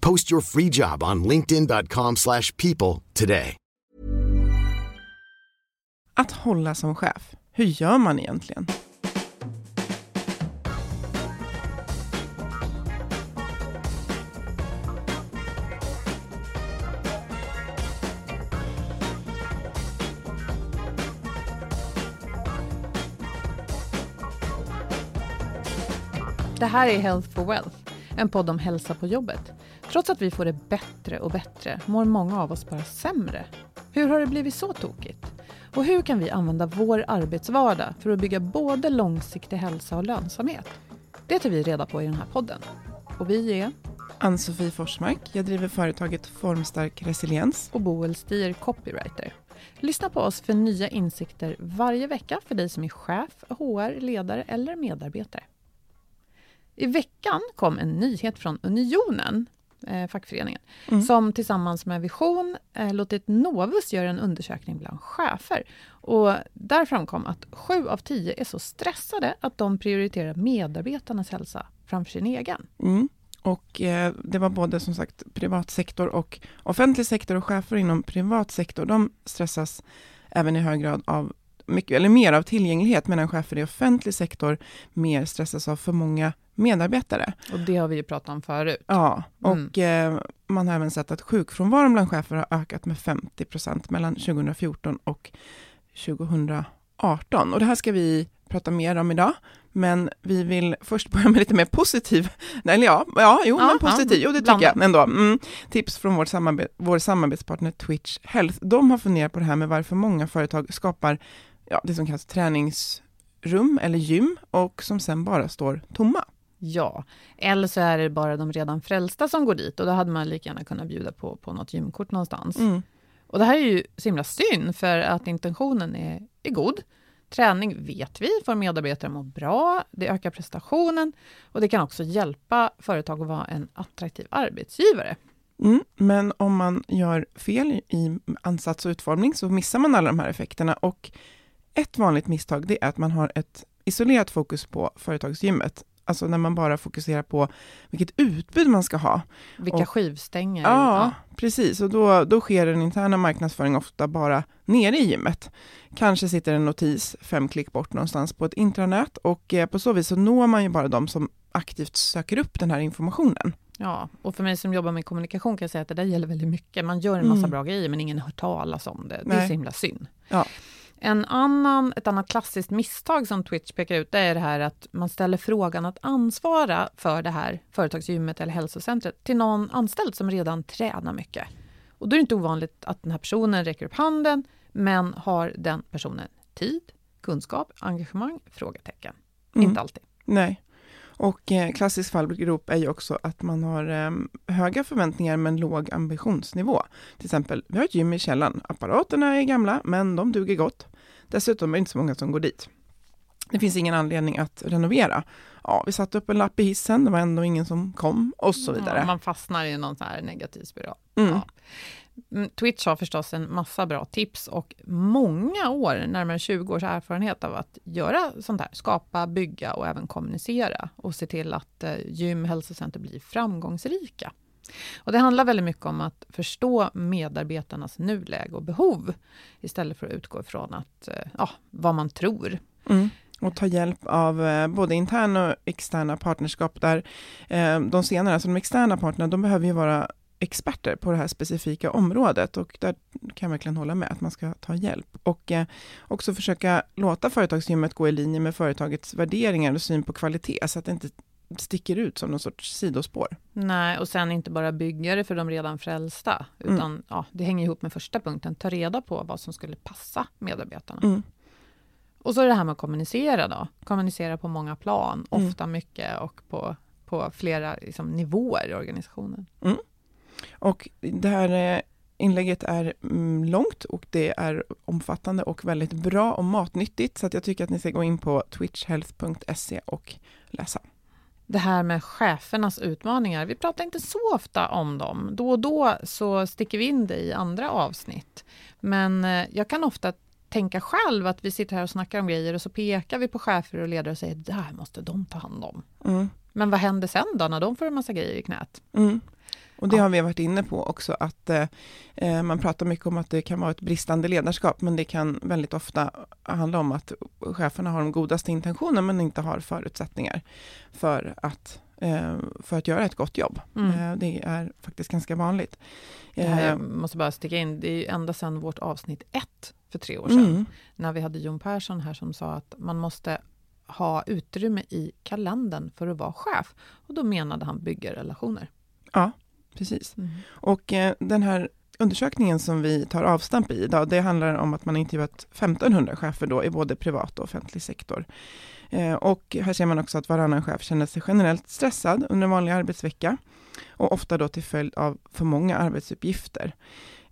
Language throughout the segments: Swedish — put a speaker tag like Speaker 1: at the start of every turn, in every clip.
Speaker 1: Post your free job on linkedin.com/people slash people today.
Speaker 2: Att hålla som chef, hur gör man egentligen?
Speaker 3: Det här är Health for Wealth, en podd om hälsa på jobbet. Trots att vi får det bättre och bättre mår många av oss bara sämre. Hur har det blivit så tokigt? Och hur kan vi använda vår arbetsvardag för att bygga både långsiktig hälsa och lönsamhet? Det tar vi reda på i den här podden. Och vi är
Speaker 2: Ann-Sofie Forsmark, jag driver företaget Formstark Resiliens.
Speaker 3: och Boel Stier, copywriter. Lyssna på oss för nya insikter varje vecka för dig som är chef, HR, ledare eller medarbetare. I veckan kom en nyhet från Unionen, eh, fackföreningen,
Speaker 2: Mm.
Speaker 3: som tillsammans med Vision eh, låtit Novus göra en undersökning bland chefer. Och där framkom att sju av tio är så stressade att de prioriterar medarbetarnas hälsa framför sin egen.
Speaker 2: Mm. Och eh, det var både som sagt privat sektor och offentlig sektor och chefer inom privat sektor, de stressas även i hög grad av mycket, eller mer av tillgänglighet, medan chefer i offentlig sektor mer stressas av för många medarbetare.
Speaker 3: Och det har vi ju pratat om förut.
Speaker 2: Ja,
Speaker 3: Mm.
Speaker 2: och eh, man har även sett att sjukfrånvaron bland chefer har ökat med 50 procent mellan 2014 och 2018. Och det här ska vi prata mer om idag, men vi vill först börja med lite mer positiv, eller ja, ja jo,
Speaker 3: Ja,
Speaker 2: men positiv,
Speaker 3: ja,
Speaker 2: jo det tycker jag ändå. Mm. Tips från vår, samarbet, vår samarbetspartner Twitch Health. De har funderat på det här med varför många företag skapar ja, det som kallas träningsrum eller gym och som sen bara står tomma.
Speaker 3: Ja, eller så är det bara de redan frälsta som går dit och då hade man lika gärna kunnat bjuda på, på något gymkort någonstans.
Speaker 2: Mm.
Speaker 3: Och det här är ju så himla synd för att intentionen är, är god. Träning vet vi får medarbetare att må bra, det ökar prestationen och det kan också hjälpa företag att vara en attraktiv arbetsgivare.
Speaker 2: Mm, men om man gör fel i ansats och utformning så missar man alla de här effekterna och ett vanligt misstag det är att man har ett isolerat fokus på företagsgymmet. Alltså när man bara fokuserar på vilket utbud man ska ha.
Speaker 3: Vilka
Speaker 2: Och-
Speaker 3: skivstänger.
Speaker 2: Ja, precis. Och då, då sker den interna marknadsföringen ofta bara nere i gymmet. Kanske sitter en notis fem klick bort någonstans på ett intranät och eh, på så vis så når man ju bara de som aktivt söker upp den här informationen.
Speaker 3: Ja, och för mig som jobbar med kommunikation kan jag säga att det där gäller väldigt mycket. Man gör en massa
Speaker 2: Mm.
Speaker 3: bra grejer men ingen hör talas om det. Det är
Speaker 2: Nej.
Speaker 3: så himla synd.
Speaker 2: Ja.
Speaker 3: En annan, ett annat klassiskt misstag som Twitch pekar ut det är det här att man ställer frågan att ansvara för det här företagsgymmet eller hälsocentret till någon anställd som redan tränar mycket. Och då är det inte ovanligt att den här personen räcker upp handen men har den personen tid, kunskap, engagemang? Frågetecken.
Speaker 2: Mm.
Speaker 3: Inte alltid.
Speaker 2: Nej. Och eh, klassisk fallgrop är ju också att man har eh, höga förväntningar men låg ambitionsnivå. Till exempel, vi har ett gym i källaren. Apparaterna är gamla, men de duger gott. Dessutom är det inte så många som går dit. Det finns ingen anledning att renovera. Ja, vi satte upp en lapp i hissen, det var ändå ingen som kom och så vidare.
Speaker 3: Ja, man fastnar i någon sån här negativ spiral.
Speaker 2: Mm.
Speaker 3: Ja. Mm, Twitch har förstås en massa bra tips och många år, närmare 20 års erfarenhet av att göra sånt här. Skapa, bygga och även kommunicera och se till att eh, gym, hälsocenter blir framgångsrika. Och det handlar väldigt mycket om att förstå medarbetarnas nuläge och behov istället för att utgå ifrån att, eh, ja, vad man tror.
Speaker 2: Mm. Och ta hjälp av eh, både interna och externa partnerskap där eh, de senare, alltså de externa partnerna, de behöver ju vara experter på det här specifika området och där kan jag verkligen hålla med att man ska ta hjälp. Och eh, också försöka låta företagsgymmet gå i linje med företagets värderingar och syn på kvalitet så att det inte sticker ut som någon sorts sidospår.
Speaker 3: Nej, och sen inte bara byggare för de redan frälsta, utan mm. ja, det hänger ihop med första punkten, ta reda på vad som skulle passa medarbetarna. Mm. Och så är det här med att kommunicera då, kommunicera på många plan, mm. ofta mycket och på, på flera liksom, nivåer i organisationen.
Speaker 2: Mm. Och det här eh, inlägget är mm, långt och det är omfattande och väldigt bra och matnyttigt, så att jag tycker att ni ska gå in på twitchhealth.se och läsa
Speaker 3: det här med chefernas utmaningar. Vi pratar inte så ofta om dem. Då och då så sticker vi in det i andra avsnitt. Men eh, jag kan ofta tänka själv att vi sitter här och snackar om grejer och så pekar vi på chefer och ledare och säger det här måste de ta hand om. Mm. Men vad händer sen då när de får en massa grejer i knät?
Speaker 2: Mm. Och det ja. har vi varit inne på också, att eh, eh, man pratar mycket om att det kan vara ett bristande ledarskap, men det kan väldigt ofta handla om att cheferna har de godaste intentioner, men inte har förutsättningar för att eh, för att göra ett gott jobb. Mm. Eh, det är faktiskt ganska vanligt.
Speaker 3: Här, jag måste bara sticka in, det är ända sedan vårt avsnitt ett för tre år sedan, mm. när vi hade Jon Persson här som sa att man måste ha utrymme i kalendern för att vara chef. Och då menade han byggarrelationer.
Speaker 2: Ja, precis. Mm. Och eh, den här undersökningen som vi tar avstamp i idag, det handlar om att man intervjuat 1500 chefer då i både privat och offentlig sektor. Eh, och här ser man också att varannan chef känner sig generellt stressad under en vanlig arbetsvecka och ofta då till följd av för många arbetsuppgifter.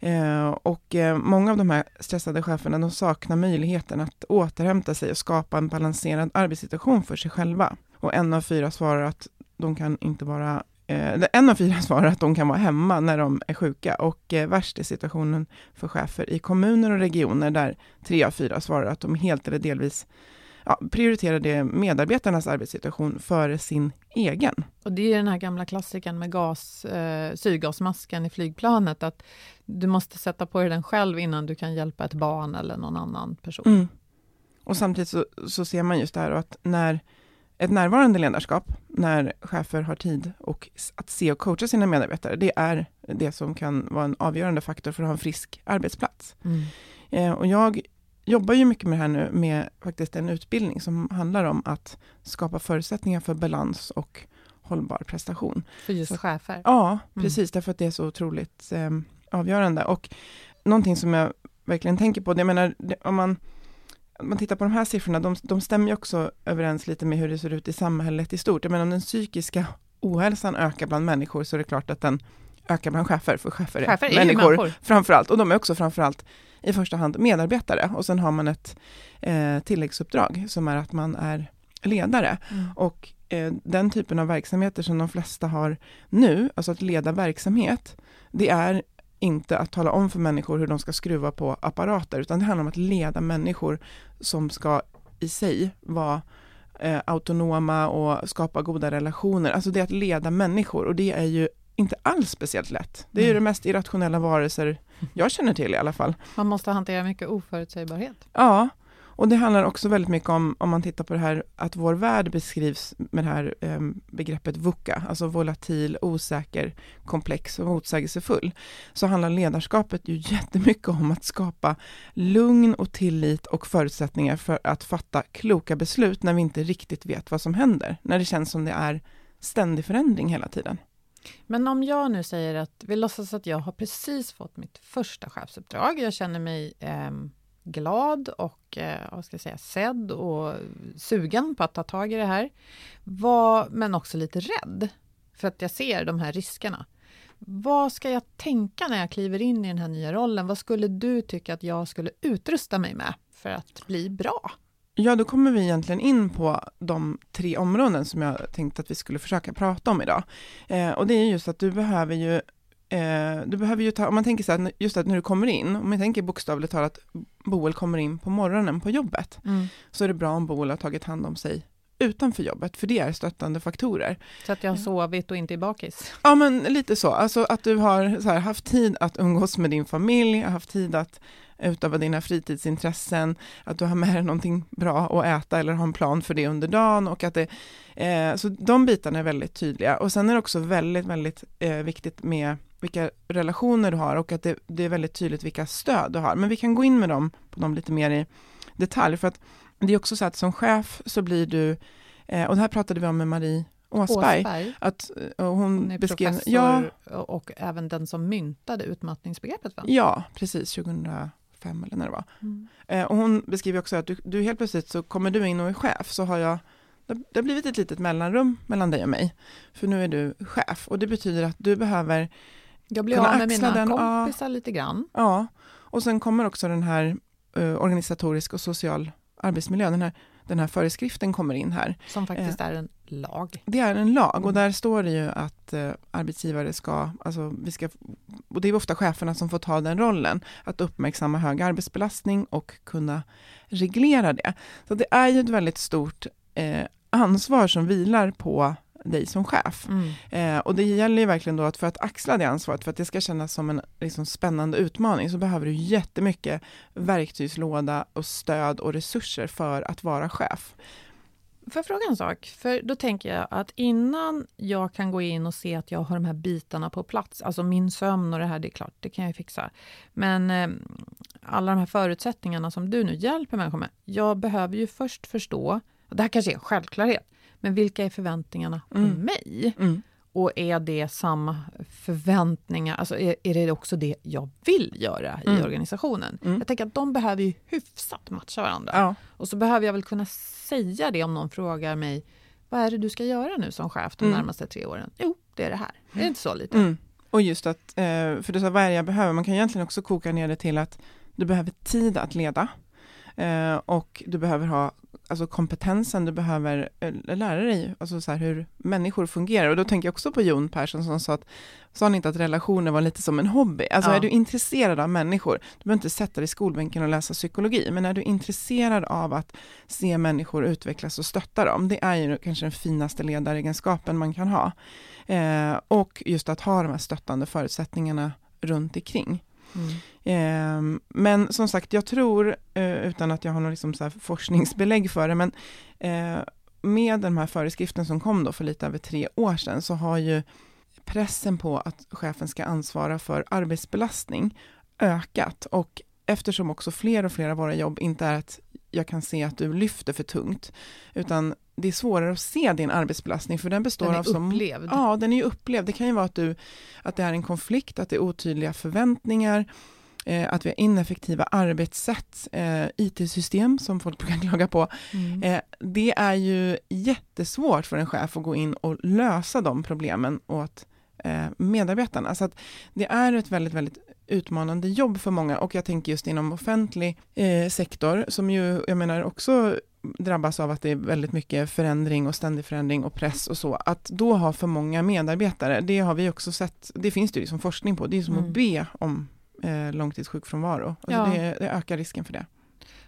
Speaker 2: Eh, och eh, många av de här stressade cheferna, de saknar möjligheten att återhämta sig och skapa en balanserad arbetssituation för sig själva. Och en av fyra svarar att de kan inte vara en av fyra svarar att de kan vara hemma när de är sjuka och eh, värst är situationen för chefer i kommuner och regioner där tre av fyra svarar att de helt eller delvis ja, prioriterar det medarbetarnas arbetssituation före sin egen.
Speaker 3: Och det är den här gamla klassikern med gas, eh, syrgasmasken i flygplanet, att du måste sätta på dig den själv innan du kan hjälpa ett barn eller någon annan person. Mm.
Speaker 2: Och samtidigt så, så ser man just det här att när ett närvarande ledarskap, när chefer har tid och att se och coacha sina medarbetare, det är det som kan vara en avgörande faktor för att ha en frisk arbetsplats. Mm. Eh, och jag jobbar ju mycket med det här nu med faktiskt en utbildning som handlar om att skapa förutsättningar för balans och hållbar prestation.
Speaker 3: För just så, chefer?
Speaker 2: Ja, mm. precis, därför att det är så otroligt eh, avgörande. Och någonting som jag verkligen tänker på, det, jag menar, det, om man man tittar på de här siffrorna, de, de stämmer ju också överens lite med hur det ser ut i samhället i stort. Menar om den psykiska ohälsan ökar bland människor så är det klart att den ökar bland chefer, för chefer är, chefer är människor, människor framförallt. Och de är också framförallt i första hand medarbetare. Och sen har man ett eh, tilläggsuppdrag som är att man är ledare. Mm. Och eh, den typen av verksamheter som de flesta har nu, alltså att leda verksamhet, det är inte att tala om för människor hur de ska skruva på apparater, utan det handlar om att leda människor som ska i sig vara eh, autonoma och skapa goda relationer. Alltså det är att leda människor och det är ju inte alls speciellt lätt. Det är mm. ju det mest irrationella varelser jag känner till i alla fall.
Speaker 3: Man måste hantera mycket oförutsägbarhet.
Speaker 2: Ja, och det handlar också väldigt mycket om, om man tittar på det här, att vår värld beskrivs med det här eh, begreppet VUCA, alltså volatil, osäker, komplex och motsägelsefull. Så handlar ledarskapet ju jättemycket om att skapa lugn och tillit och förutsättningar för att fatta kloka beslut när vi inte riktigt vet vad som händer, när det känns som det är ständig förändring hela tiden.
Speaker 3: Men om jag nu säger att, vi låtsas att jag har precis fått mitt första chefsuppdrag, jag känner mig eh, glad och eh, vad ska jag säga, sedd och sugen på att ta tag i det här. Var, men också lite rädd för att jag ser de här riskerna. Vad ska jag tänka när jag kliver in i den här nya rollen? Vad skulle du tycka att jag skulle utrusta mig med för att bli bra?
Speaker 2: Ja, då kommer vi egentligen in på de tre områden som jag tänkte att vi skulle försöka prata om idag. Eh, och det är just att du behöver ju eh, du behöver ju ta, om man tänker så här, just att när du kommer in, om man tänker bokstavligt talat, Boel kommer in på morgonen på jobbet,
Speaker 3: Mm.
Speaker 2: så är det bra om Boel har tagit hand om sig utanför jobbet, för det är stöttande faktorer.
Speaker 3: Så att jag har sovit och inte är bakis.
Speaker 2: Ja, men lite så, alltså att du har så här, haft tid att umgås med din familj, haft tid att utöva dina fritidsintressen, att du har med dig någonting bra att äta eller har en plan för det under dagen och att det, eh, så de bitarna är väldigt tydliga. Och sen är det också väldigt, väldigt eh, viktigt med vilka relationer du har och att det, det är väldigt tydligt vilka stöd du har. Men vi kan gå in med dem, på dem lite mer i detalj, för att det är också så att som chef så blir du, eh, och det här pratade vi om med Marie Åsberg,
Speaker 3: Åsberg.
Speaker 2: att och hon,
Speaker 3: Hon är
Speaker 2: beskrev,
Speaker 3: professor
Speaker 2: ja,
Speaker 3: och- även den som myntade utmattningsbegreppet. Va?
Speaker 2: ja, precis, 2005 eller när det var.
Speaker 3: Mm.
Speaker 2: Eh, och hon beskriver också att du, du helt plötsligt så kommer du in och är chef, så har jag det har blivit ett litet mellanrum mellan dig och mig, för nu är du chef och det betyder att du behöver,
Speaker 3: Jag blir av med mina
Speaker 2: den, ja.
Speaker 3: kompisar lite grann.
Speaker 2: ja, och sen kommer också den här eh, organisatorisk och social arbetsmiljö, den här, den här föreskriften kommer in här.
Speaker 3: Som faktiskt är en lag.
Speaker 2: Det är en lag och
Speaker 3: Mm.
Speaker 2: där står det ju att eh, arbetsgivare ska, alltså vi ska, och det är ofta cheferna som får ta den rollen, att uppmärksamma hög arbetsbelastning och kunna reglera det. Så det är ju ett väldigt stort eh, ansvar som vilar på dig som chef.
Speaker 3: Mm.
Speaker 2: Eh, och det gäller ju verkligen då att för att axla det ansvaret, för att det ska kännas som en liksom, spännande utmaning, så behöver du jättemycket verktygslåda och stöd och resurser för att vara chef.
Speaker 3: Får jag fråga en sak? För då tänker jag att innan jag kan gå in och se att jag har de här bitarna på plats, alltså min sömn och det här, det är klart, det kan jag fixa. Men eh, alla de här förutsättningarna som du nu hjälper människor med, jag behöver ju först förstå, och det här kanske är en självklarhet, men vilka är förväntningarna på
Speaker 2: Mm.
Speaker 3: mig?
Speaker 2: Mm.
Speaker 3: Och är det samma förväntningar, alltså är, är det också det jag vill göra i
Speaker 2: Mm.
Speaker 3: organisationen?
Speaker 2: Mm.
Speaker 3: Jag tänker att de behöver ju hyfsat matcha varandra.
Speaker 2: Ja.
Speaker 3: Och så behöver jag väl kunna säga det om någon frågar mig vad är det du ska göra nu som chef de
Speaker 2: Mm.
Speaker 3: närmaste tre åren? Jo, det är det här. Det är inte så lite.
Speaker 2: Mm. Och just att, eh, för du sa vad är det jag behöver, man kan egentligen också koka ner det till att du behöver tid att leda. Eh, och du behöver ha alltså kompetensen, du behöver eh, lära dig alltså så här, hur människor fungerar. Och då tänker jag också på Jon Persson som sa att, sa han inte att relationer var lite som en hobby? Alltså
Speaker 3: Ja.
Speaker 2: är du intresserad av människor, du behöver inte sätta dig i skolbänken och läsa psykologi, men är du intresserad av att se människor utvecklas och stötta dem, det är ju kanske den finaste ledaregenskapen man kan ha. Eh, och just att ha de här stöttande förutsättningarna runt omkring.
Speaker 3: Mm.
Speaker 2: Eh, men som sagt, jag tror, eh, utan att jag har någon liksom så här forskningsbelägg för det, men eh, med den här föreskriften som kom då för lite över tre år sedan, så har ju pressen på att chefen ska ansvara för arbetsbelastning ökat. Och eftersom också fler och fler av våra jobb inte är att jag kan se att du lyfter för tungt, utan det är svårare att se din arbetsbelastning, för den består
Speaker 3: Den
Speaker 2: av som
Speaker 3: upplevd.
Speaker 2: Ja, den är ju upplevd. Det kan ju vara att, du, att det är en konflikt, att det är otydliga förväntningar, eh, att vi har ineffektiva arbetssätt, eh, IT-system som folk brukar klaga på.
Speaker 3: Mm.
Speaker 2: Eh, det är ju jättesvårt för en chef att gå in och lösa de problemen åt eh, medarbetarna. Så att det är ett väldigt, väldigt utmanande jobb för många och jag tänker just inom offentlig eh, sektor som ju, jag menar också drabbas av att det är väldigt mycket förändring och ständig förändring och press och så, att då ha för många medarbetare, det har vi också sett, det finns det ju liksom forskning på, det är som
Speaker 3: Mm.
Speaker 2: att be om eh, långtidssjukfrånvaro, alltså
Speaker 3: Ja.
Speaker 2: det, det ökar risken för det.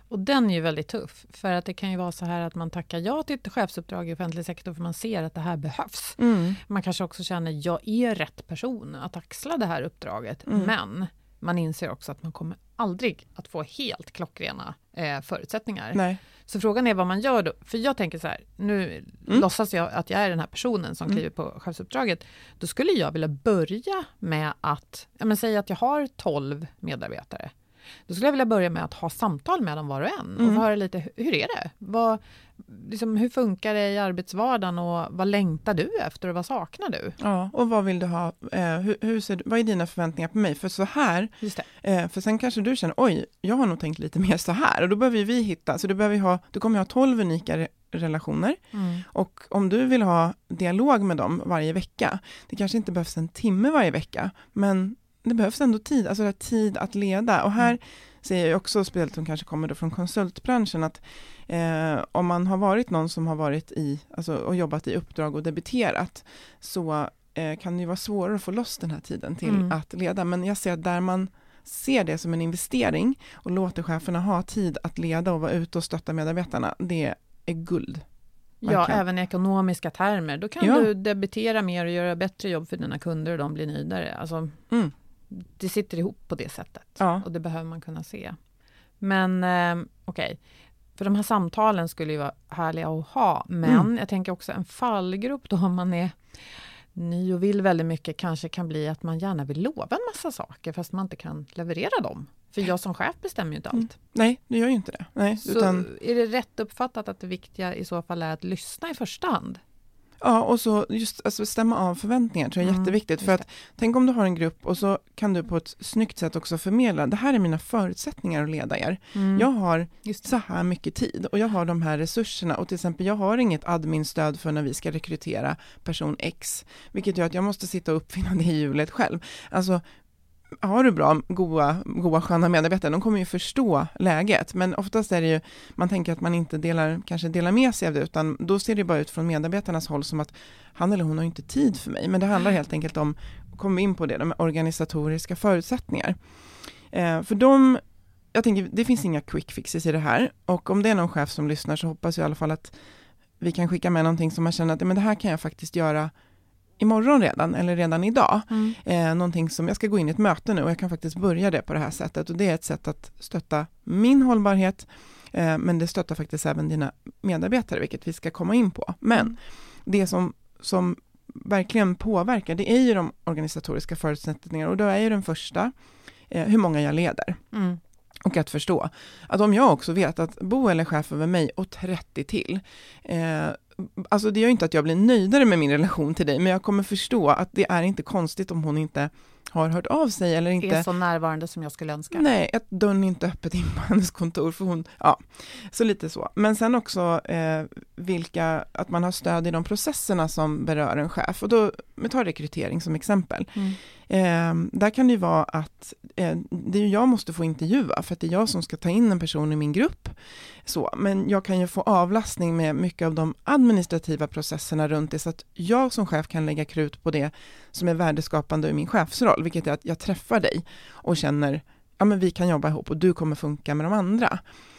Speaker 3: Och den är ju väldigt tuff, för att det kan ju vara så här att man tackar ja till ett chefsuppdrag i offentlig sektor för man ser att det här behövs.
Speaker 2: Mm.
Speaker 3: Man kanske också känner jag är rätt person att axla det här uppdraget,
Speaker 2: Mm.
Speaker 3: men man inser också att man kommer aldrig att få helt klockrena eh, förutsättningar.
Speaker 2: Nej.
Speaker 3: Så frågan är vad man gör då. För jag tänker så här, nu
Speaker 2: Mm.
Speaker 3: låtsas jag att jag är den här personen som
Speaker 2: Mm.
Speaker 3: kliver på chefsuppdraget. Då skulle jag vilja börja med att, ja men säg att jag har 12 medarbetare. Då skulle jag vilja börja med att ha samtal med dem var och en och
Speaker 2: Mm.
Speaker 3: höra lite, hur är det? Vad, liksom, hur funkar det i arbetsvardagen och vad längtar du efter och vad saknar du?
Speaker 2: Ja, och vad vill du ha, eh, hur, hur ser vad är dina förväntningar på mig? För så här, eh, för sen kanske du känner, oj, jag har nog tänkt lite mer så här, och då behöver vi hitta, så du behöver ha, du kommer ha 12 unika re- relationer,
Speaker 3: Mm.
Speaker 2: och om du vill ha dialog med dem varje vecka, det kanske inte behövs en timme varje vecka, men det behövs ändå tid, alltså tid att leda, och här säger jag också, speciellt som kanske kommer då från konsultbranschen, att eh, om man har varit någon som har varit i, alltså, och jobbat i uppdrag och debiterat, så eh, kan det ju vara svårare att få loss den här tiden till
Speaker 3: Mm.
Speaker 2: att leda. Men jag ser att där man ser det som en investering och låter cheferna ha tid att leda och vara ute och stötta medarbetarna, det är guld.
Speaker 3: Ja,
Speaker 2: Verkligen.
Speaker 3: även i ekonomiska termer. Då kan
Speaker 2: Ja.
Speaker 3: du debitera mer och göra bättre jobb för dina kunder och de blir nöjdare. Alltså,
Speaker 2: Mm.
Speaker 3: Det sitter ihop på det sättet.
Speaker 2: Ja.
Speaker 3: Och det behöver man kunna se. Men eh, okej, för de här samtalen skulle ju vara härliga att ha. Men
Speaker 2: Mm.
Speaker 3: jag tänker också en fallgrupp då om man är ny och vill väldigt mycket kanske kan bli att man gärna vill lova en massa saker fast man inte kan leverera dem. För jag som chef bestämmer ju inte allt.
Speaker 2: Mm. Nej, det gör ju inte det. Nej,
Speaker 3: Så
Speaker 2: utan,
Speaker 3: är det rätt uppfattat att det viktiga i så fall är att lyssna i första hand?
Speaker 2: Ja, och så just alltså, stämma av förväntningar tror jag är
Speaker 3: Mm,
Speaker 2: jätteviktigt. För att tänk om du har en grupp och så kan du på ett snyggt sätt också förmedla, det här är mina förutsättningar att leda er.
Speaker 3: Mm.
Speaker 2: Jag har så här mycket tid och jag har de här resurserna och till exempel jag har inget adminstöd för när vi ska rekrytera person X, vilket gör att jag måste sitta och uppfinna det hjulet själv. Alltså har du bra, goa, goa sköna medarbetare, de kommer ju förstå läget, men oftast är det ju, man tänker att man inte delar, kanske delar med sig av det, utan då ser det bara ut från medarbetarnas håll som att han eller hon har inte tid för mig, men det handlar helt enkelt om, vi in på det, de organisatoriska förutsättningar. Eh, för de jag tänker, det finns inga quick fixes i det här. Och om det är någon chef som lyssnar så hoppas jag i alla fall att vi kan skicka med någonting som man känner att men det här kan jag faktiskt göra imorgon redan eller redan idag.
Speaker 3: Mm.
Speaker 2: Eh, någonting som jag ska gå in i ett möte nu och jag kan faktiskt börja det på det här sättet och det är ett sätt att stötta min hållbarhet eh, men det stöttar faktiskt även dina medarbetare vilket vi ska komma in på. Men
Speaker 3: Mm.
Speaker 2: det som, som verkligen påverkar det är ju de organisatoriska förutsättningarna och då är ju den första eh, hur många jag leder.
Speaker 3: Mm.
Speaker 2: Och att förstå att om jag också vet att Boel är chef över mig och 30 till, eh, alltså det gör inte att jag blir nöjdare med min relation till dig, men jag kommer förstå att det är inte konstigt om hon inte har hört av sig eller inte
Speaker 3: Är så närvarande som jag skulle önska.
Speaker 2: Nej, att dörren är inte öppet in på hennes kontor för hon, ja, så lite så. Men sen också eh, vilka, att man har stöd i de processerna som berör en chef och då, vi tar rekrytering som exempel.
Speaker 3: Mm.
Speaker 2: Eh, där kan det ju vara att eh, det är jag måste få intervjua för att det är jag som ska ta in en person i min grupp. Så, men jag kan ju få avlastning med mycket av de administrativa processerna runt det så att jag som chef kan lägga krut på det som är värdeskapande i min chefsroll, vilket är att jag träffar dig och känner ja men vi kan jobba ihop och du kommer funka med de andra.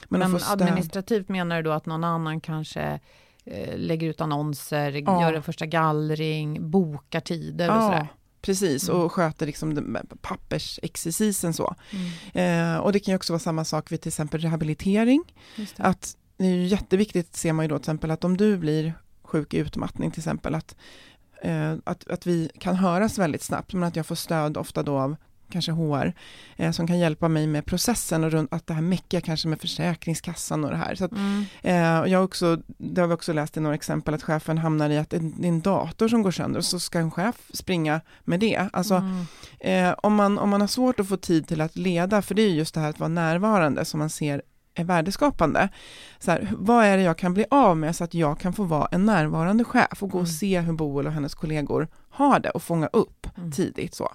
Speaker 2: Men,
Speaker 3: Men administrativt menar du då att någon annan kanske eh, lägger ut annonser,
Speaker 2: Ja.
Speaker 3: gör en första gallring, bokar tider och
Speaker 2: Ja,
Speaker 3: sådär?
Speaker 2: Precis
Speaker 3: Mm.
Speaker 2: och sköter liksom pappersexercisen så. Eh, och det kan ju också vara samma sak vid till exempel rehabilitering.
Speaker 3: Det.
Speaker 2: Att det är ju jätteviktigt, ser man ju då till exempel, att om du blir sjuk i utmattning till exempel, att, eh, att, att vi kan höras väldigt snabbt, men att jag får stöd ofta då av kanske HR, eh, som kan hjälpa mig med processen och runt att det här meckiga kanske med Försäkringskassan och det här. Så att,
Speaker 3: Mm.
Speaker 2: eh, jag också, det har vi också läst i några exempel, att chefen hamnar i att det är en dator som går sönder och så ska en chef springa med det. Alltså,
Speaker 3: Mm.
Speaker 2: Eh, om, man, om man har svårt att få tid till att leda, för det är ju just det här att vara närvarande som man ser är värdeskapande. Så här, vad är det jag kan bli av med så att jag kan få vara en närvarande chef och gå och
Speaker 3: Mm.
Speaker 2: se hur Boel och hennes kollegor har det och fånga upp
Speaker 3: Mm.
Speaker 2: tidigt. Så,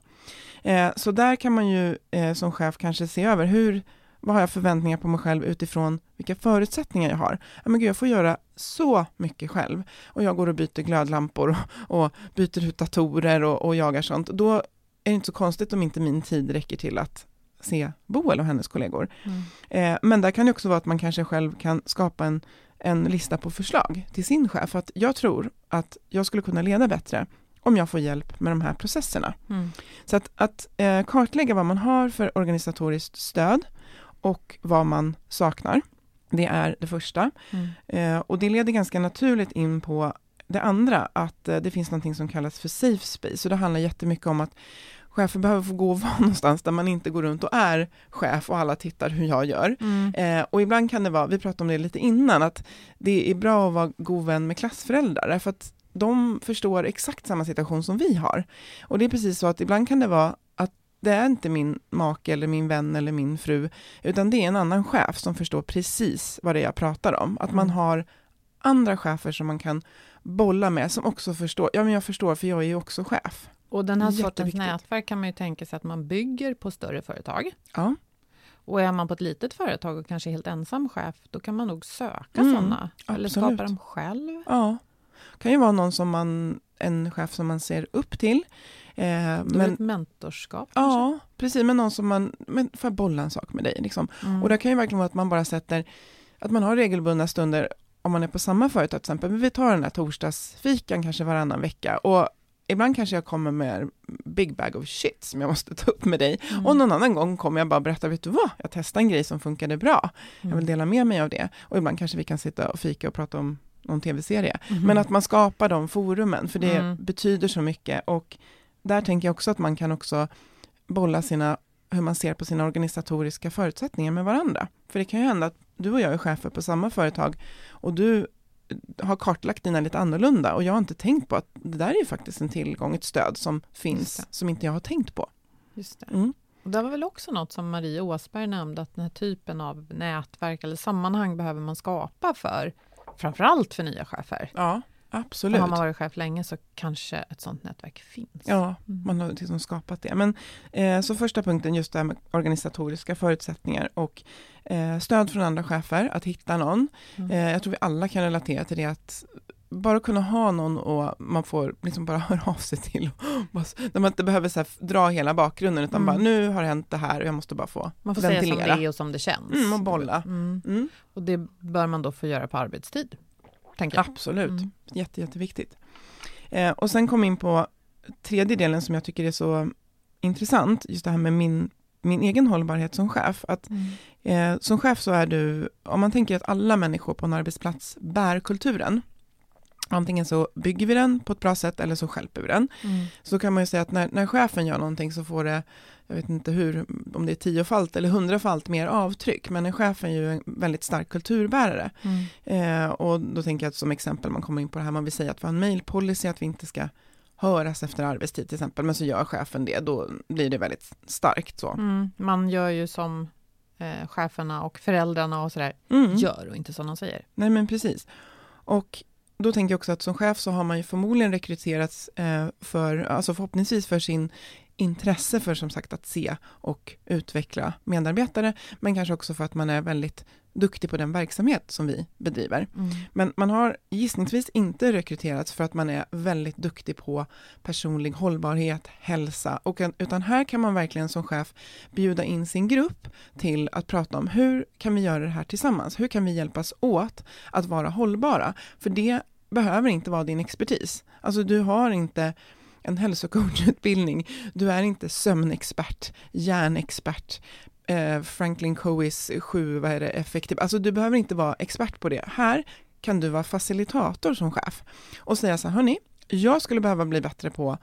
Speaker 2: eh, så där kan man ju eh, som chef kanske se över hur, vad har jag förväntningar på mig själv utifrån vilka förutsättningar jag har. Ja, men gud, jag får göra så mycket själv och jag går och byter glödlampor och, och byter ut datorer och, och jagar sånt. Då är det inte så konstigt om inte min tid räcker till att se Boel och hennes kollegor.
Speaker 3: Mm.
Speaker 2: Eh, men där kan det också vara att man kanske själv kan skapa en, en lista på förslag till sin chef. Att jag tror att jag skulle kunna leda bättre om jag får hjälp med de här processerna.
Speaker 3: Mm.
Speaker 2: Så att, att eh, kartlägga vad man har för organisatoriskt stöd och vad man saknar, det är det första.
Speaker 3: Mm.
Speaker 2: Eh, och det leder ganska naturligt in på det andra, att eh, det finns något som kallas för safe space. Så det handlar jättemycket om att chefer behöver få gå och vara någonstans där man inte går runt och är chef och alla tittar hur jag gör.
Speaker 3: Mm.
Speaker 2: Eh, och ibland kan det vara, vi pratade om det lite innan, att det är bra att vara god vän med klassföräldrar, för att de förstår exakt samma situation som vi har. Och det är precis så att ibland kan det vara att det är inte min make eller min vän eller min fru, utan det är en annan chef som förstår precis vad det är jag pratar om. Att man
Speaker 3: Mm.
Speaker 2: har andra chefer som man kan bolla med, som också förstår, ja men jag förstår för jag är ju också chef.
Speaker 3: Och den här sortens nätverk kan man ju tänka sig att man bygger på större företag.
Speaker 2: Ja,
Speaker 3: Och är man på ett litet företag och kanske helt ensam chef, då kan man nog söka
Speaker 2: Mm,
Speaker 3: sådana. Eller skapa dem själv.
Speaker 2: ja. Kan ju vara någon som man en chef som man ser upp till.
Speaker 3: Eh, men, ett mentorskap?
Speaker 2: Ja, kanske? precis, men någon som man, men får jag bolla en sak med dig? Liksom. Mm. Och det kan ju verkligen vara att man bara sätter, att man har regelbundna stunder om man är på samma företag till exempel, vi tar den här torsdagsfikan kanske varannan vecka och ibland kanske jag kommer med big bag of shit som jag måste ta upp med dig mm. och någon annan gång kommer jag bara berätta, vet du vad, jag testade en grej som funkade bra, mm. jag vill mm. dela med mig av det och ibland kanske vi kan sitta och fika och prata om någon tv-serie. Mm. Men att man skapar de forumen, för det mm. betyder så mycket och där tänker jag också att man kan också bolla sina, hur man ser på sina organisatoriska förutsättningar med varandra. För det kan ju hända att du och jag är chefer på samma företag och du har kartlagt dina lite annorlunda och jag har inte tänkt på att det där är ju faktiskt en tillgång, ett stöd som finns som inte jag har tänkt på.
Speaker 3: Just det. Mm. Och det var väl också något som Marie Åsberg nämnde, att den här typen av nätverk eller sammanhang behöver man skapa för framförallt för nya chefer.
Speaker 2: Ja, absolut. Och
Speaker 3: har man varit chef länge så kanske ett sådant nätverk finns.
Speaker 2: Ja, mm. man har liksom skapat det. Men eh, så första punkten, just det här med organisatoriska förutsättningar och eh, stöd från andra chefer, att hitta någon. Mm. Eh, jag tror vi alla kan relatera till det, att bara kunna ha någon och man får liksom bara höra av sig till. Där man inte behöver så dra hela bakgrunden utan mm. bara nu har det hänt det här och jag måste bara få
Speaker 3: Man får ventilera. säga som det är och som det känns.
Speaker 2: Mm, och bolla.
Speaker 3: Mm. mm. Och det bör man då få göra på arbetstid. Tänker jag.
Speaker 2: Absolut, mm. Jätte, jätteviktigt. Eh, och sen kom in på tredje delen som jag tycker är så intressant, just det här med min, min egen hållbarhet som chef. Att, mm. eh, som chef så är du, om man tänker att alla människor på en arbetsplats bär kulturen, Antingen så bygger vi den på ett bra sätt eller så skälper vi den. Mm. Så kan man ju säga att när, när chefen gör någonting så får det, jag vet inte hur, om det är tiofalt eller hundrafalt mer avtryck, men en chef är ju en väldigt stark kulturbärare. Mm. Eh, och då tänker jag att som exempel, man kommer in på det här, man vill säga att vi har en mailpolicy, att vi inte ska höras efter arbetstid till exempel, men så gör chefen det, då blir det väldigt starkt så.
Speaker 3: Mm. Man gör ju som eh, cheferna och föräldrarna och sådär mm. gör och inte som de säger.
Speaker 2: Nej men precis. Och då tänker jag också att som chef så har man ju förmodligen rekryterats eh, för, alltså förhoppningsvis för sin intresse för som sagt att se och utveckla medarbetare, men kanske också för att man är väldigt duktig på den verksamhet som vi bedriver. Mm. Men man har gissningsvis inte rekryterats för att man är väldigt duktig på personlig hållbarhet, hälsa, och, utan här kan man verkligen som chef bjuda in sin grupp till att prata om hur kan vi göra det här tillsammans? Hur kan vi hjälpas åt att vara hållbara? För det behöver inte vara din expertis. Alltså du har inte en hälsocoachutbildning, du är inte sömnexpert, hjärnexpert, eh, Franklin Coes sju, vad är det, effektiv, alltså du behöver inte vara expert på det. Här kan du vara facilitator som chef och säga så här, hörni, jag skulle behöva bli bättre på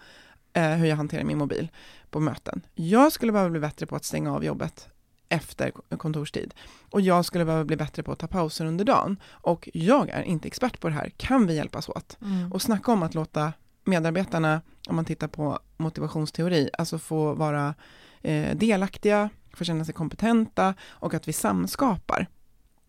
Speaker 2: eh, hur jag hanterar min mobil på möten. Jag skulle behöva bli bättre på att stänga av jobbet efter kontorstid. Och jag skulle behöva bli bättre på att ta pauser under dagen. Och jag är inte expert på det här. Kan vi hjälpas åt? Mm. Och snacka om att låta medarbetarna, om man tittar på motivationsteori, alltså få vara eh, delaktiga, få känna sig kompetenta och att vi samskapar.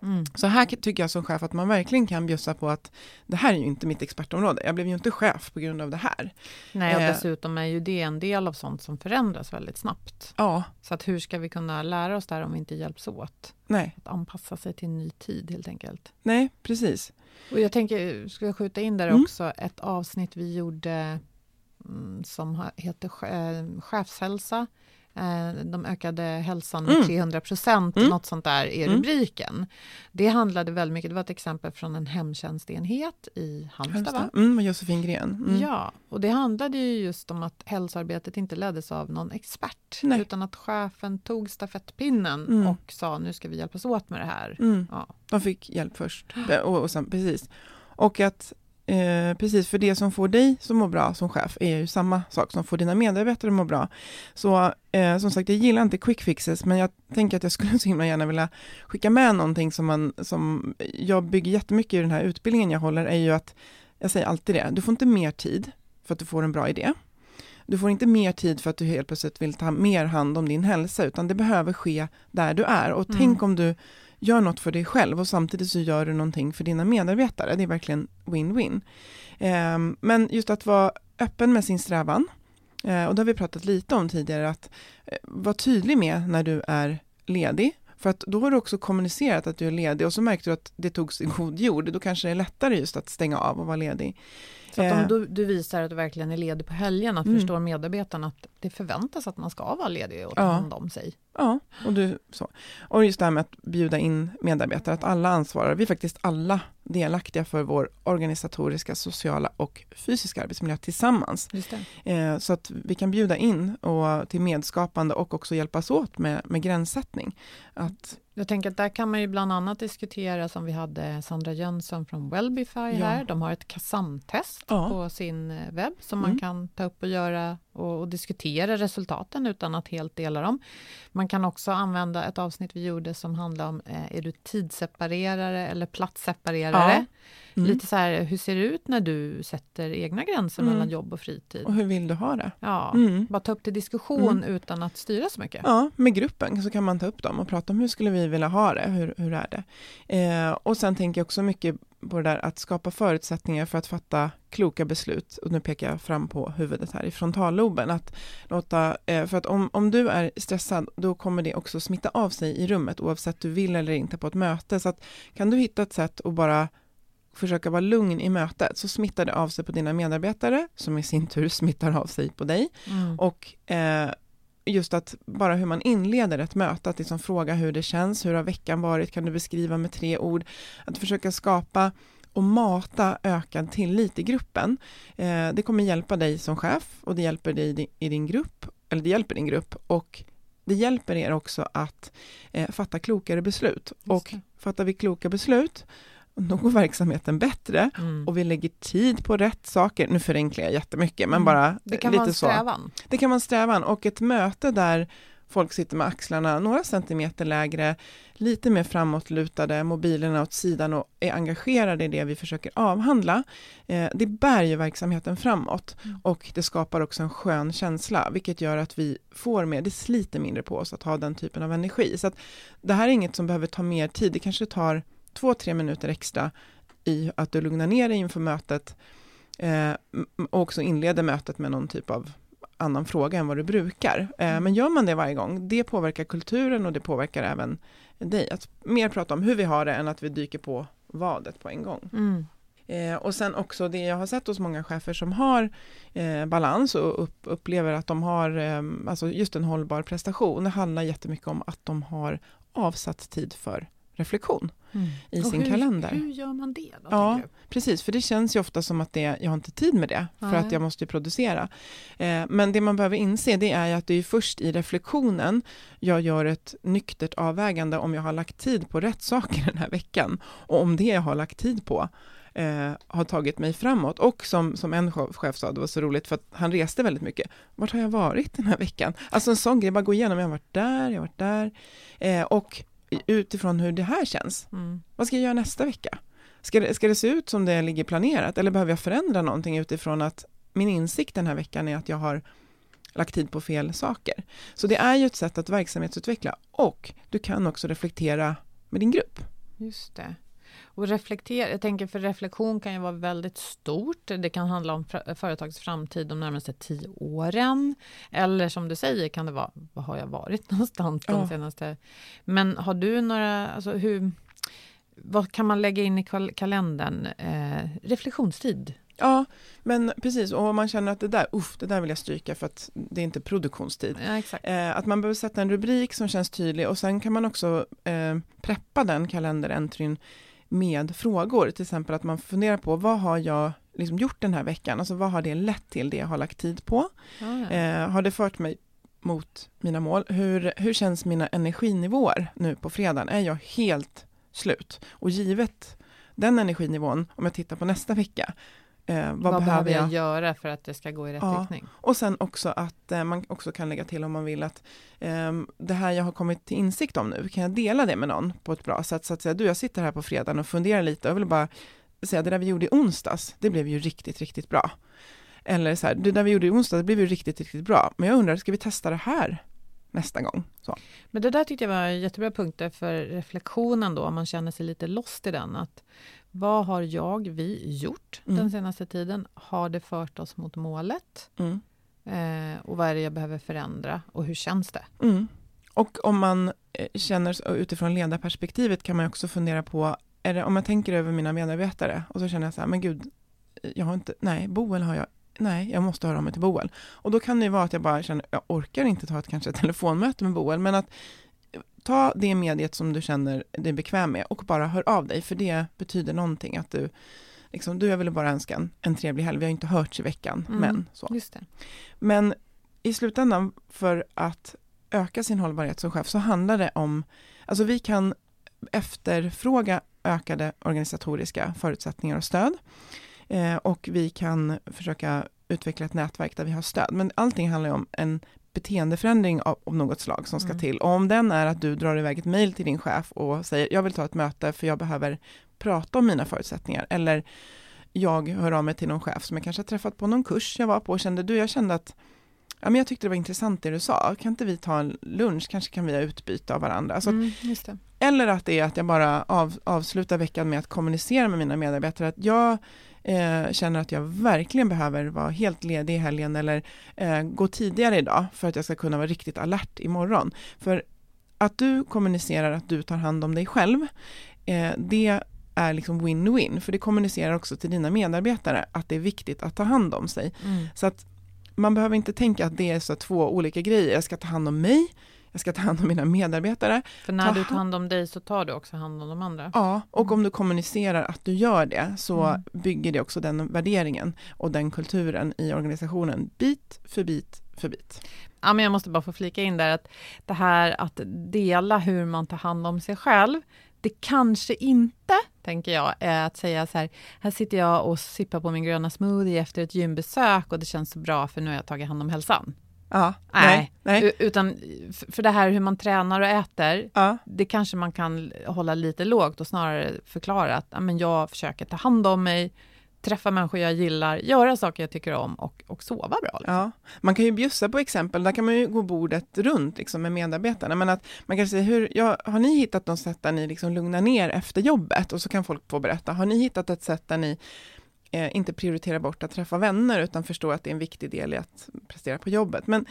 Speaker 2: Mm. Så här tycker jag som chef att man verkligen kan bjussa på att det här är ju inte mitt expertområde. Jag blev ju inte chef på grund av det här.
Speaker 3: Nej, och eh, dessutom är ju det en del av sånt som förändras väldigt snabbt.
Speaker 2: Ja.
Speaker 3: Så att hur ska vi kunna lära oss där om vi inte hjälps åt?
Speaker 2: Nej.
Speaker 3: Att anpassa sig till en ny tid helt enkelt.
Speaker 2: Nej, precis.
Speaker 3: Och jag tänker, ska jag skjuta in där mm. också, ett avsnitt vi gjorde mm, som heter eh, chefshälsa Eh, de ökade hälsan med mm. 300 procent, mm. något sånt där är mm. rubriken. Mm. Det handlade väldigt mycket, det var ett exempel från en hemtjänstenhet i Halmstad. Halmstad.
Speaker 2: Mm, Josefin Gren.
Speaker 3: Mm. Ja, och det handlade ju just om att hälsoarbetet inte leddes av någon expert, Nej. utan att chefen tog stafettpinnen mm. och sa nu ska vi hjälpas åt med det här.
Speaker 2: Ja. De fick hjälp först, och, och sen, precis. Och att Eh, precis, för det som får dig som mår bra som chef är ju samma sak som får dina medarbetare att må bra. Så eh, som sagt, jag gillar inte quick fixes, men jag tänker att jag skulle så himla gärna vilja skicka med någonting som, man, som jag bygger jättemycket i den här utbildningen jag håller, är ju att, jag säger alltid det, du får inte mer tid för att du får en bra idé. Du får inte mer tid för att du helt plötsligt vill ta mer hand om din hälsa, utan det behöver ske där du är. Och mm. tänk om du gör något för dig själv och samtidigt så gör du någonting för dina medarbetare. Det är verkligen win-win. Eh, men just att vara öppen med sin strävan, eh, och det har vi pratat lite om tidigare, att eh, vara tydlig med när du är ledig, för att då har du också kommunicerat att du är ledig och så märkte du att det togs i god jord, då kanske det är lättare just att stänga av och vara ledig.
Speaker 3: Så att om
Speaker 2: Eh.
Speaker 3: du, du visar att du verkligen är ledig på helgen, att
Speaker 2: Mm.
Speaker 3: förstår medarbetarna att det förväntas att man ska vara ledig och ta
Speaker 2: Ja.
Speaker 3: hand om sig.
Speaker 2: Ja, och, du, så. och just det här med att bjuda in medarbetare, att alla ansvarar. Vi är faktiskt alla delaktiga för vår organisatoriska, sociala och fysiska arbetsmiljö tillsammans.
Speaker 3: Just det.
Speaker 2: Eh, så att vi kan bjuda in och, till medskapande och också hjälpas åt med, med gränssättning. Att,
Speaker 3: Jag tänker att där kan man ju bland annat diskutera som vi hade Sandra Jönsson från Wellbify här. De har ett KASAM-test
Speaker 2: Ja.
Speaker 3: på sin webb som
Speaker 2: Mm.
Speaker 3: man kan ta upp och göra och, och diskutera resultaten utan att helt dela dem. Man kan också använda ett avsnitt vi gjorde som handlar om eh, är du tidsseparerare eller platsseparerare?
Speaker 2: Mm.
Speaker 3: Lite så här, hur ser det ut när du sätter egna gränser
Speaker 2: Mm.
Speaker 3: mellan jobb och fritid?
Speaker 2: och hur vill du ha det?
Speaker 3: Ja,
Speaker 2: Mm.
Speaker 3: bara ta upp till diskussion
Speaker 2: Mm.
Speaker 3: utan att styra så mycket.
Speaker 2: Ja, med gruppen så kan man ta upp dem och prata om hur skulle vi vilja ha det, hur, hur är det? Eh, och sen tänker jag också mycket på det där att skapa förutsättningar för att fatta kloka beslut. Och nu pekar jag fram på huvudet här i frontalloben. Att låta, eh, för att om, om du är stressad, då kommer det också smitta av sig i rummet oavsett du vill eller inte på ett möte. Så att kan du hitta ett sätt att bara försöka vara lugn i mötet så smittar det av sig på dina medarbetare som i sin tur smittar av sig på dig.
Speaker 3: Mm.
Speaker 2: Och eh, just att bara hur man inleder ett möte, att liksom fråga hur det känns, hur har veckan varit, kan du beskriva med tre ord? Att försöka skapa och mata ökad tillit i gruppen. Eh, det kommer hjälpa dig som chef och det hjälper dig i din, grupp, eller det hjälper din grupp och det hjälper er också att eh, fatta klokare beslut. Och fattar vi kloka beslut, då går verksamheten bättre
Speaker 3: Mm.
Speaker 2: och vi lägger tid på rätt saker. Nu förenklar jag jättemycket, men
Speaker 3: Mm.
Speaker 2: bara
Speaker 3: Det kan
Speaker 2: lite
Speaker 3: vara en
Speaker 2: så.
Speaker 3: strävan.
Speaker 2: Det kan vara en strävan och ett möte där folk sitter med axlarna några centimeter lägre, lite mer framåtlutade, mobilerna åt sidan och är engagerade i det vi försöker avhandla. Eh, det bär ju verksamheten framåt
Speaker 3: Mm.
Speaker 2: och det skapar också en skön känsla, vilket gör att vi får mer, det sliter mindre på oss att ha den typen av energi. Så att det här är inget som behöver ta mer tid, det kanske tar två, tre minuter extra i att du lugnar ner dig inför mötet eh, och också inleder mötet med någon typ av annan fråga än vad du brukar. Eh, men gör man det varje gång, det påverkar kulturen och det påverkar även dig. Att mer prata om hur vi har det än att vi dyker på vadet på en gång.
Speaker 3: Mm.
Speaker 2: Eh, och sen också det jag har sett hos många chefer som har eh, balans och upp, upplever att de har eh, alltså just en hållbar prestation. Det handlar jättemycket om att de har avsatt tid för reflektion
Speaker 3: Mm.
Speaker 2: i
Speaker 3: Och
Speaker 2: sin
Speaker 3: hur,
Speaker 2: kalender.
Speaker 3: Hur gör man det då?
Speaker 2: Ja, precis, för det känns ju ofta som att det, jag har inte tid med det, för
Speaker 3: Nej.
Speaker 2: att jag måste producera. Eh, men det man behöver inse, det är att det är först i reflektionen jag gör ett nyktert avvägande om jag har lagt tid på rätt saker den här veckan, och om det jag har lagt tid på eh, har tagit mig framåt. Och som, som en chef sa, det var så roligt, för att han reste väldigt mycket. Vart har jag varit den här veckan? Alltså en sån grej, bara gå igenom, jag har varit där, jag har varit där. Eh, och utifrån hur det här känns,
Speaker 3: Mm.
Speaker 2: vad ska jag göra nästa vecka? Ska det, ska det se ut som det ligger planerat eller behöver jag förändra någonting utifrån att min insikt den här veckan är att jag har lagt tid på fel saker. Så det är ju ett sätt att verksamhetsutveckla och du kan också reflektera med din grupp.
Speaker 3: Just det. Och reflektera, jag tänker för reflektion kan ju vara väldigt stort. Det kan handla om företagets framtid de närmaste tio åren. Eller som du säger kan det vara, vad har jag varit någonstans de
Speaker 2: Ja.
Speaker 3: senaste... Men har du några, alltså hur... Vad kan man lägga in i kal- kalendern? Eh, reflektionstid.
Speaker 2: Ja, men precis, och om man känner att det där, uff, det där vill jag stryka för att det är inte produktionstid.
Speaker 3: Ja.
Speaker 2: Eh, att man behöver sätta en rubrik som känns tydlig och sen kan man också eh, preppa den kalenderentryn med frågor, till exempel att man funderar på vad har jag liksom gjort den här veckan, alltså vad har det lett till det jag har lagt tid på?
Speaker 3: Ja.
Speaker 2: Eh, har det fört mig mot mina mål? Hur, hur känns mina energinivåer nu på fredagen? Är jag helt slut? Och givet den energinivån, om jag tittar på nästa vecka, eh, vad,
Speaker 3: Vad,
Speaker 2: behöver jag?
Speaker 3: göra för att det ska gå i rätt
Speaker 2: Ja.
Speaker 3: riktning?
Speaker 2: Och sen också att eh, man också kan lägga till om man vill att ehm, det här jag har kommit till insikt om nu, kan jag dela det med någon på ett bra sätt? Så att säga, du jag sitter här på fredagen och funderar lite, jag vill bara säga det där vi gjorde i onsdags, det blev ju riktigt, riktigt bra. Eller så här, det där vi gjorde i onsdags, det blev ju riktigt, riktigt bra. Men jag undrar, ska vi testa det här nästa gång? Så.
Speaker 3: Men det där tyckte jag var jättebra punkter för reflektionen då, om man känner sig lite lost i den. Att vad har jag, vi gjort
Speaker 2: Mm.
Speaker 3: den senaste tiden? Har det fört oss mot målet?
Speaker 2: Mm.
Speaker 3: Eh, och vad är det jag behöver förändra? Och hur känns det?
Speaker 2: Mm. Och om man eh, känner utifrån ledarperspektivet kan man också fundera på, det, om jag tänker över mina medarbetare och så känner jag så här, men gud, jag har inte, nej, Boel har jag, nej, jag måste höra av mig till Boel. Och då kan det ju vara att jag bara känner, jag orkar inte ta ett kanske ett telefonmöte med Boel, men att ta det mediet som du känner dig bekväm med och bara hör av dig, för det betyder någonting att du Liksom, du, jag ville bara önska en, en trevlig helg, vi har inte hörts i veckan,
Speaker 3: Mm,
Speaker 2: men så. Men i slutändan, för att öka sin hållbarhet som chef, så handlar det om, alltså vi kan efterfråga ökade organisatoriska förutsättningar och stöd. Eh, och vi kan försöka utveckla ett nätverk där vi har stöd. Men allting handlar ju om en beteendeförändring av, av något slag som ska
Speaker 3: Mm.
Speaker 2: till. Och om den är att du drar iväg ett mejl till din chef och säger, jag vill ta ett möte för jag behöver prata om mina förutsättningar. Eller jag hör av mig till någon chef som jag kanske har träffat på någon kurs jag var på och kände, du jag kände att ja, men jag tyckte det var intressant det du sa, kan inte vi ta en lunch, kanske kan vi ha utbyte av varandra. Alltså,
Speaker 3: mm.
Speaker 2: Eller att det är att jag bara av, avslutar veckan med att kommunicera med mina medarbetare att jag eh, känner att jag verkligen behöver vara helt ledig i helgen eller eh, gå tidigare idag för att jag ska kunna vara riktigt alert imorgon. För att du kommunicerar att du tar hand om dig själv, eh, det är liksom win-win, för det kommunicerar också till dina medarbetare att det är viktigt att ta hand om sig.
Speaker 3: Mm.
Speaker 2: Så att man behöver inte tänka att det är så två olika grejer. Jag ska ta hand om mig, jag ska ta hand om mina medarbetare.
Speaker 3: För när
Speaker 2: Ta
Speaker 3: du tar hand om dig så tar du också hand om de andra.
Speaker 2: Ja, och om du kommunicerar att du gör det så
Speaker 3: Mm.
Speaker 2: bygger det också den värderingen och den kulturen i organisationen bit för bit för bit.
Speaker 3: Ja, men jag måste bara få flika in där att det här att dela hur man tar hand om sig själv, det kanske inte, tänker jag, är att säga så här, här sitter jag och sippar på min gröna smoothie efter ett gymbesök och det känns så bra för nu har jag tagit hand om hälsan.
Speaker 2: Ja,
Speaker 3: Nej,
Speaker 2: nej,
Speaker 3: utan för det här hur man tränar och äter,
Speaker 2: Ja,
Speaker 3: det kanske man kan hålla lite lågt och snarare förklara att men jag försöker ta hand om mig, träffa människor jag gillar, göra saker jag tycker om och, och sova bra. Liksom.
Speaker 2: ja. Man kan ju bjussa på exempel, där kan man ju gå bordet runt liksom, med medarbetarna, men att man kan säga, hur, ja, har ni hittat något sätt där ni liksom lugnar ner efter jobbet? Och så kan folk få berätta, har ni hittat ett sätt där ni eh, inte prioriterar bort att träffa vänner, utan förstår att det är en viktig del i att prestera på jobbet. Men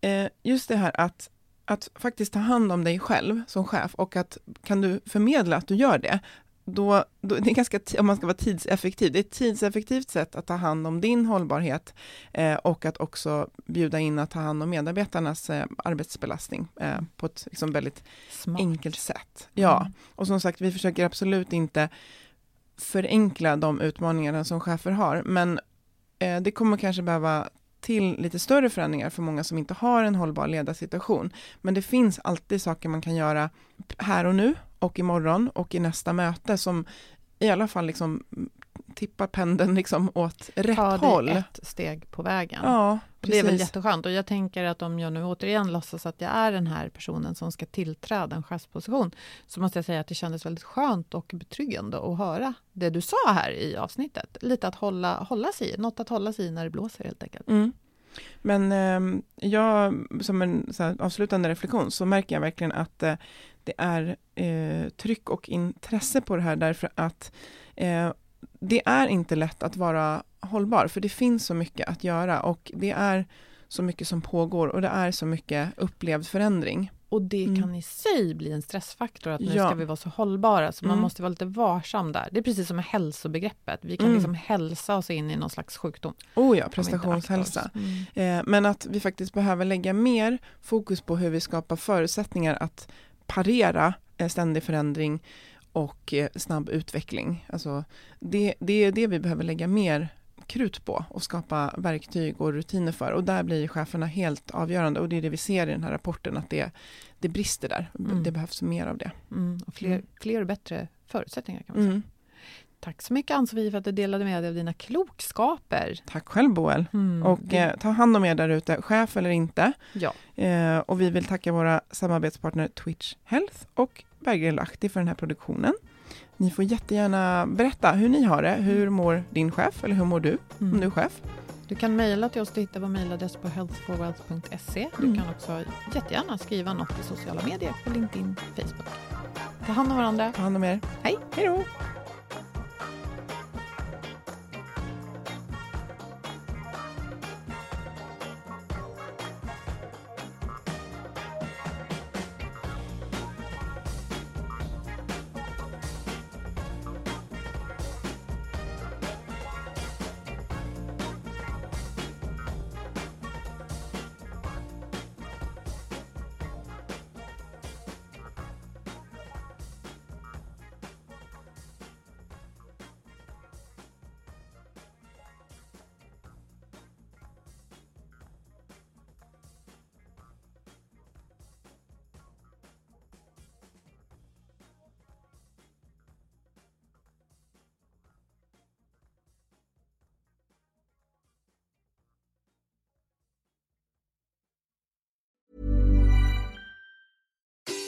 Speaker 2: eh, just det här att, att faktiskt ta hand om dig själv som chef och att kan du förmedla att du gör det, då, då det är ganska, om man ska vara tidseffektiv, det är ett tidseffektivt sätt att ta hand om din hållbarhet eh, och att också bjuda in att ta hand om medarbetarnas eh, arbetsbelastning eh, på ett liksom väldigt
Speaker 3: Smart.
Speaker 2: enkelt sätt. Ja,
Speaker 3: Mm.
Speaker 2: och som sagt, vi försöker absolut inte förenkla de utmaningarna som chefer har, men eh, det kommer kanske behöva till lite större förändringar för många som inte har en hållbar ledarsituation. Men det finns alltid saker man kan göra här och nu och imorgon och i nästa möte som i alla fall liksom tippar pendeln liksom åt rätt
Speaker 3: Ta
Speaker 2: håll.
Speaker 3: ett steg på vägen.
Speaker 2: Ja, precis.
Speaker 3: Det är väl jätteskönt och jag tänker att om jag nu återigen låtsas att jag är den här personen som ska tillträda en chefsposition så måste jag säga att det kändes väldigt skönt och betryggande att höra det du sa här i avsnittet. Lite att hålla, hålla sig i, något att hålla sig i när det blåser helt enkelt.
Speaker 2: Mm. Men eh, jag, som en avslutande reflektion, så märker jag verkligen att eh, det är eh, tryck och intresse på det här, därför att eh, det är inte lätt att vara hållbar, för det finns så mycket att göra och det är så mycket som pågår och det är så mycket upplevd förändring.
Speaker 3: Och det
Speaker 2: Mm.
Speaker 3: kan i sig bli en stressfaktor att nu
Speaker 2: Ja.
Speaker 3: ska vi vara så hållbara så man
Speaker 2: Mm.
Speaker 3: måste vara lite varsam där. Det är precis som med hälsobegreppet. Vi kan
Speaker 2: Mm.
Speaker 3: liksom hälsa oss in i någon slags sjukdom.
Speaker 2: Oh ja, prestationshälsa.
Speaker 3: Mm.
Speaker 2: Eh, men att vi faktiskt behöver lägga mer fokus på hur vi skapar förutsättningar att parera eh, ständig förändring och eh, snabb utveckling. Alltså, det, det är det vi behöver lägga mer krut på och skapa verktyg och rutiner för. Och där blir cheferna helt avgörande och det är det vi ser i den här rapporten att det, det brister där.
Speaker 3: Mm.
Speaker 2: Det behövs mer av det.
Speaker 3: Mm. Och fler,
Speaker 2: Mm.
Speaker 3: fler och bättre förutsättningar kan man säga.
Speaker 2: Mm.
Speaker 3: Tack så mycket Ann-Sofie för att du delade med dig av dina klokskaper.
Speaker 2: Tack själv Boel.
Speaker 3: Mm.
Speaker 2: Och eh, ta hand om er där ute, chef eller inte.
Speaker 3: ja.
Speaker 2: Eh, och vi vill tacka våra samarbetspartner Twitch Health och Berggren Lahti för den här produktionen. Ni får jättegärna berätta hur ni har det. Hur mår din chef eller hur mår du om
Speaker 3: Mm.
Speaker 2: du är chef?
Speaker 3: Du kan mejla till oss, du hittar vår mejladress på healthforwealth.se. Du
Speaker 2: Mm.
Speaker 3: kan också jättegärna skriva något i sociala medier, på LinkedIn, Facebook. Ta hand om varandra.
Speaker 2: Ta hand om er.
Speaker 3: Hej!
Speaker 2: Hej då!